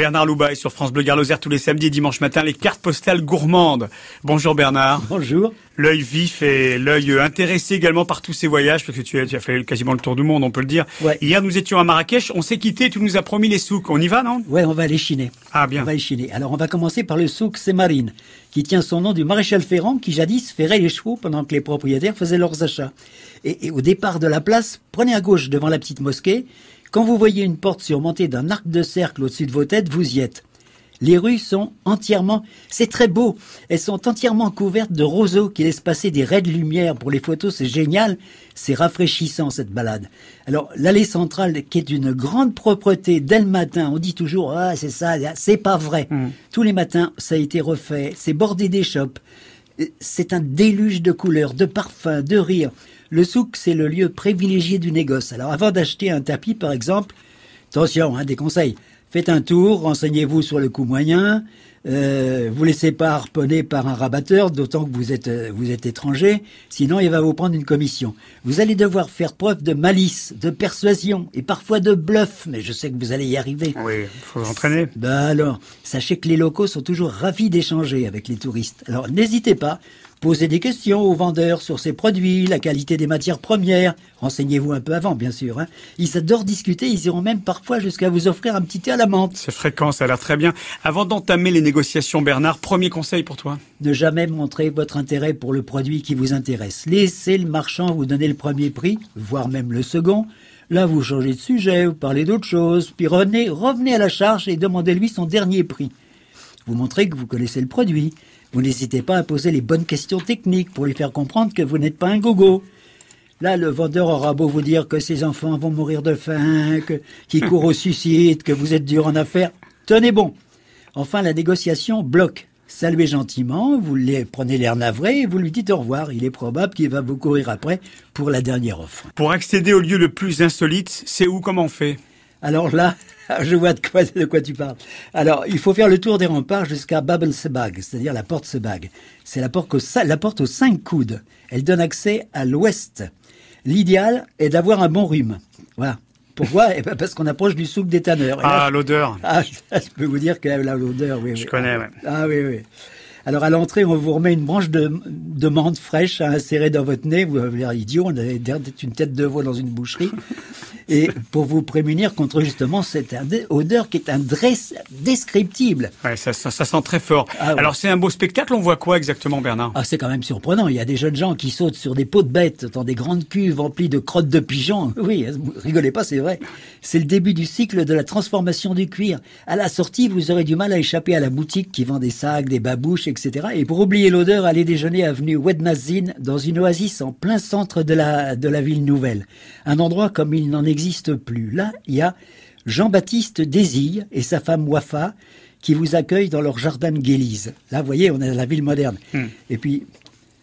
Bernard Loubaye sur France Bleu Garloser tous les samedis et dimanches matin, les cartes postales gourmandes. Bonjour Bernard. Bonjour. L'œil vif et l'œil intéressé également par tous ces voyages, parce que tu as, tu as, fait quasiment le tour du monde, on peut le dire. Ouais. Hier, nous étions à Marrakech, on s'est quitté, tu nous as promis les souks. On y va, non? Ouais, on va aller chiner. Ah bien. On va aller chiner. Alors, on va commencer par le souk Semarine, qui tient son nom du maréchal Ferrand, qui jadis ferrait les chevaux pendant que les propriétaires faisaient leurs achats. Et, et au départ de la place, prenez à gauche devant la petite mosquée. Quand vous voyez une porte surmontée d'un arc de cercle au-dessus de vos têtes, vous y êtes. Les rues sont entièrement, c'est très beau, elles sont entièrement couvertes de roseaux qui laissent passer des raies de lumière pour les photos, c'est génial, c'est rafraîchissant cette balade. Alors l'allée centrale qui est d'une grande propreté dès le matin, on dit toujours ah c'est ça, c'est pas vrai. Mm. Tous les matins ça a été refait, c'est bordé d'échoppes, c'est un déluge de couleurs, de parfums, de rires. Le souk c'est le lieu privilégié du négoce. Alors avant d'acheter un tapis par exemple, attention, hein, des conseils. Faites un tour, renseignez-vous sur le coût moyen. Euh, vous laissez pas harponner par un rabatteur, d'autant que vous êtes euh, vous êtes étranger. Sinon, il va vous prendre une commission. Vous allez devoir faire preuve de malice, de persuasion et parfois de bluff. Mais je sais que vous allez y arriver. Oui, faut s'entraîner. Ben alors, sachez que les locaux sont toujours ravis d'échanger avec les touristes. Alors n'hésitez pas, posez des questions aux vendeurs sur ces produits, la qualité des matières premières. Renseignez-vous un peu avant, bien sûr. Hein. Ils adorent discuter, ils iront même parfois jusqu'à vous offrir un petit thé à la menthe. C'est fréquent, ça a l'air très bien. Avant d'entamer les négociations, Bernard, premier conseil pour toi Ne jamais montrer votre intérêt pour le produit qui vous intéresse. Laissez le marchand vous donner le premier prix, voire même le second. Là, vous changez de sujet, vous parlez d'autre chose, puis revenez, revenez à la charge et demandez-lui son dernier prix. Vous montrez que vous connaissez le produit. Vous n'hésitez pas à poser les bonnes questions techniques pour lui faire comprendre que vous n'êtes pas un gogo. Là, le vendeur aura beau vous dire que ses enfants vont mourir de faim, que, qu'il court au suicide, que vous êtes dur en affaires. Tenez bon. Enfin, la négociation bloque. Saluez gentiment, vous les prenez l'air navré et vous lui dites au revoir. Il est probable qu'il va vous courir après pour la dernière offre. Pour accéder au lieu le plus insolite, c'est où, comment on fait? Alors là, je vois de quoi, de quoi tu parles. Alors, il faut faire le tour des remparts jusqu'à Bab el-Sebag, c'est-à-dire la porte Sebag. C'est la porte, la porte aux cinq coudes. Elle donne accès à l'ouest. L'idéal est d'avoir un bon rhume. Voilà. Pourquoi? Eh ben Parce qu'on approche du souk des tanneurs. Et là, Ah, l'odeur. ah, je peux vous dire que là, l'odeur, oui, Je oui. connais. Ah oui, oui. Alors à l'entrée, on vous remet une branche de, de menthe fraîche à insérer dans votre nez. Vous avez l'air idiot, on a l'air d'être une tête de veau dans une boucherie. Et pour vous prémunir contre justement cette odeur qui est indescriptible. Ouais, ça, ça, ça sent très fort. Ah ouais. Alors, c'est un beau spectacle, on voit quoi exactement, Bernard? Ah, c'est quand même surprenant. Il y a des jeunes gens qui sautent sur des pots de bêtes dans des grandes cuves remplies de crottes de pigeons. Oui, vous rigolez pas, c'est vrai. C'est le début du cycle de la transformation du cuir. À la sortie, vous aurez du mal à échapper à la boutique qui vend des sacs, des babouches, etc. Et pour oublier l'odeur, allez déjeuner avenue Wednazine dans une oasis en plein centre de la, de la ville nouvelle. Un endroit comme il n'en existe plus. Là, il y a Jean-Baptiste Désille et sa femme Wafa qui vous accueillent dans leur jardin de Guélise. Là, vous voyez, on est dans la ville moderne. Et puis,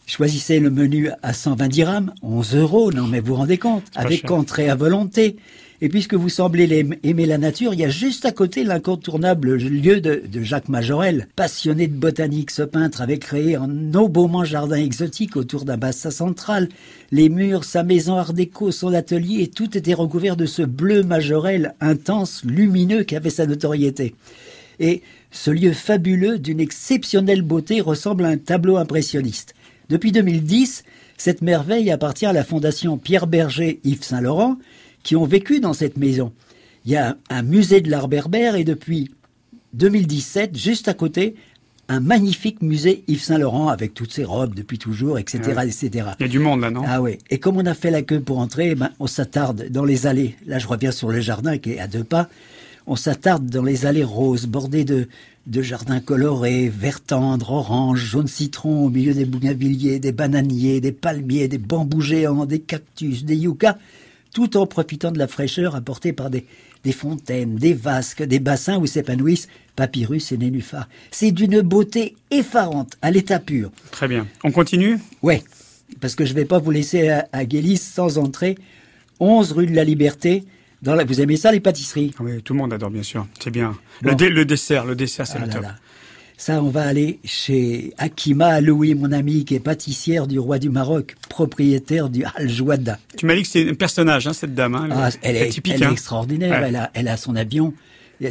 choisissez le menu à 120 dirhams, 11 euros, non mais vous vous rendez compte, avec entrée à volonté. Et puisque vous semblez aimer la nature, il y a juste à côté l'incontournable lieu de, Jacques Majorel. Passionné de botanique, ce peintre avait créé un obomant jardin exotique autour d'un bassin central. Les murs, sa maison art déco, son atelier, tout était recouvert de ce bleu Majorel intense, lumineux qui avait sa notoriété. Et ce lieu fabuleux d'une exceptionnelle beauté ressemble à un tableau impressionniste. Depuis 2010, cette merveille appartient à la fondation Pierre Berger Yves Saint-Laurent qui ont vécu dans cette maison. Il y a un musée de l'art berbère et depuis 2017, juste à côté, un magnifique musée Yves Saint-Laurent avec toutes ses robes depuis toujours, etc., Ouais. etc. Il y a du monde là, non? Ah oui. Et comme on a fait la queue pour entrer, ben, on s'attarde dans les allées. Là, je reviens sur le jardin qui est à deux pas. On s'attarde dans les allées roses, bordées de, de jardins colorés, vert tendre, orange, jaune citron, au milieu des bougainvilliers, des bananiers, des palmiers, des bambous géants, des cactus, des yuccas, tout en profitant de la fraîcheur apportée par des, des fontaines, des vasques, des bassins où s'épanouissent papyrus et nénuphars. C'est d'une beauté effarante, à l'état pur. Très bien. On continue? Ouais, parce que je vais pas vous laisser à, à Guélis sans entrée. 11 rue de la Liberté. Dans la... Vous aimez ça, les pâtisseries? Oui, tout le monde adore, bien sûr. C'est bien. Bon. Le, dé- le dessert, le dessert, c'est Ah le là top. là. Ça, on va aller chez Akima Louis, mon ami, qui est pâtissière du roi du Maroc, propriétaire du Al Jouada. Tu m'as dit que c'est un personnage, hein, cette dame. Hein, Ah, elle est, typique. elle est hein. extraordinaire. Ouais. Elle, a, elle a son avion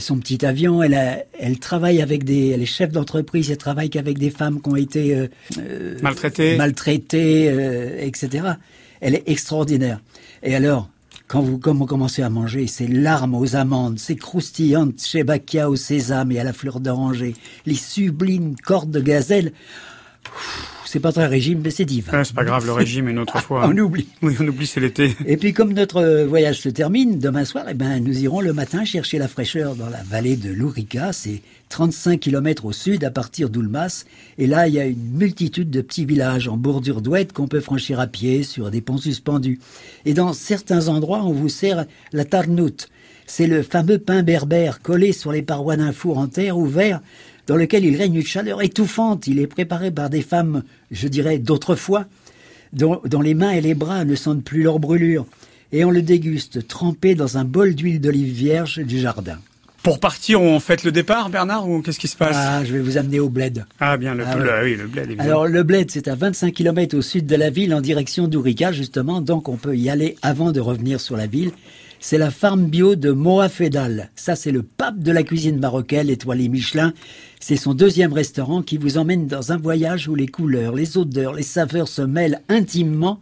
son petit avion, elle, a, elle travaille avec des, elle est chef d'entreprise, elle travaille qu'avec des femmes qui ont été euh, euh, Maltraité. maltraitées, euh, etc. Elle est extraordinaire. Et alors, quand vous, comme vous commencez à manger, ces larmes aux amandes, ces croustillantes chebakia au sésame et à la fleur d'oranger, les sublimes cordes de gazelle, c'est pas très régime, mais c'est divin. Ah, c'est pas grave, le régime une autre fois. On oublie. Oui, on oublie, c'est l'été. Et puis comme notre euh, voyage se termine demain soir, eh ben nous irons le matin chercher la fraîcheur dans la vallée de l'Ourika, c'est 35 km au sud à partir d'Oulmas et là il y a une multitude de petits villages en bordure d'oued qu'on peut franchir à pied sur des ponts suspendus. Et dans certains endroits, on vous sert la tarnout. C'est le fameux pain berbère collé sur les parois d'un four en terre ouvert dans lequel il règne une chaleur étouffante. Il est préparé par des femmes, je dirais, d'autrefois, dont, dont les mains et les bras ne sentent plus leur brûlure. Et on le déguste trempé dans un bol d'huile d'olive vierge du jardin. Pour partir, on fête le départ, Bernard, ou qu'est-ce qui se passe Ah, je vais vous amener au bled. Ah, bien, le, Ah, le- ouais. oui, le bled, évidemment. Alors le bled, c'est à 25 km au sud de la ville en direction d'Ourika, justement, donc on peut y aller avant de revenir sur la ville. C'est la farm bio de Moa Fedal. Ça, c'est le pape de la cuisine marocaine, étoilé Michelin. C'est son deuxième restaurant qui vous emmène dans un voyage où les couleurs, les odeurs, les saveurs se mêlent intimement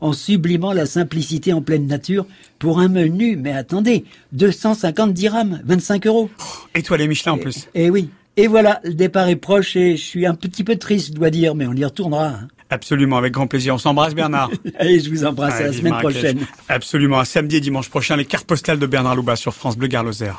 en sublimant la simplicité en pleine nature pour un menu, mais attendez, 250 dirhams, 25 euros. Étoilé Michelin en plus. Et oui. Et voilà, le départ est proche et je suis un petit peu triste, je dois dire, mais on y retournera. hein. Absolument, avec grand plaisir. On s'embrasse, Bernard. Allez, je vous embrasse à la semaine Marrakech. prochaine. Absolument, à samedi et dimanche prochain, les cartes postales de Bernard Louba sur France Bleu Garloser.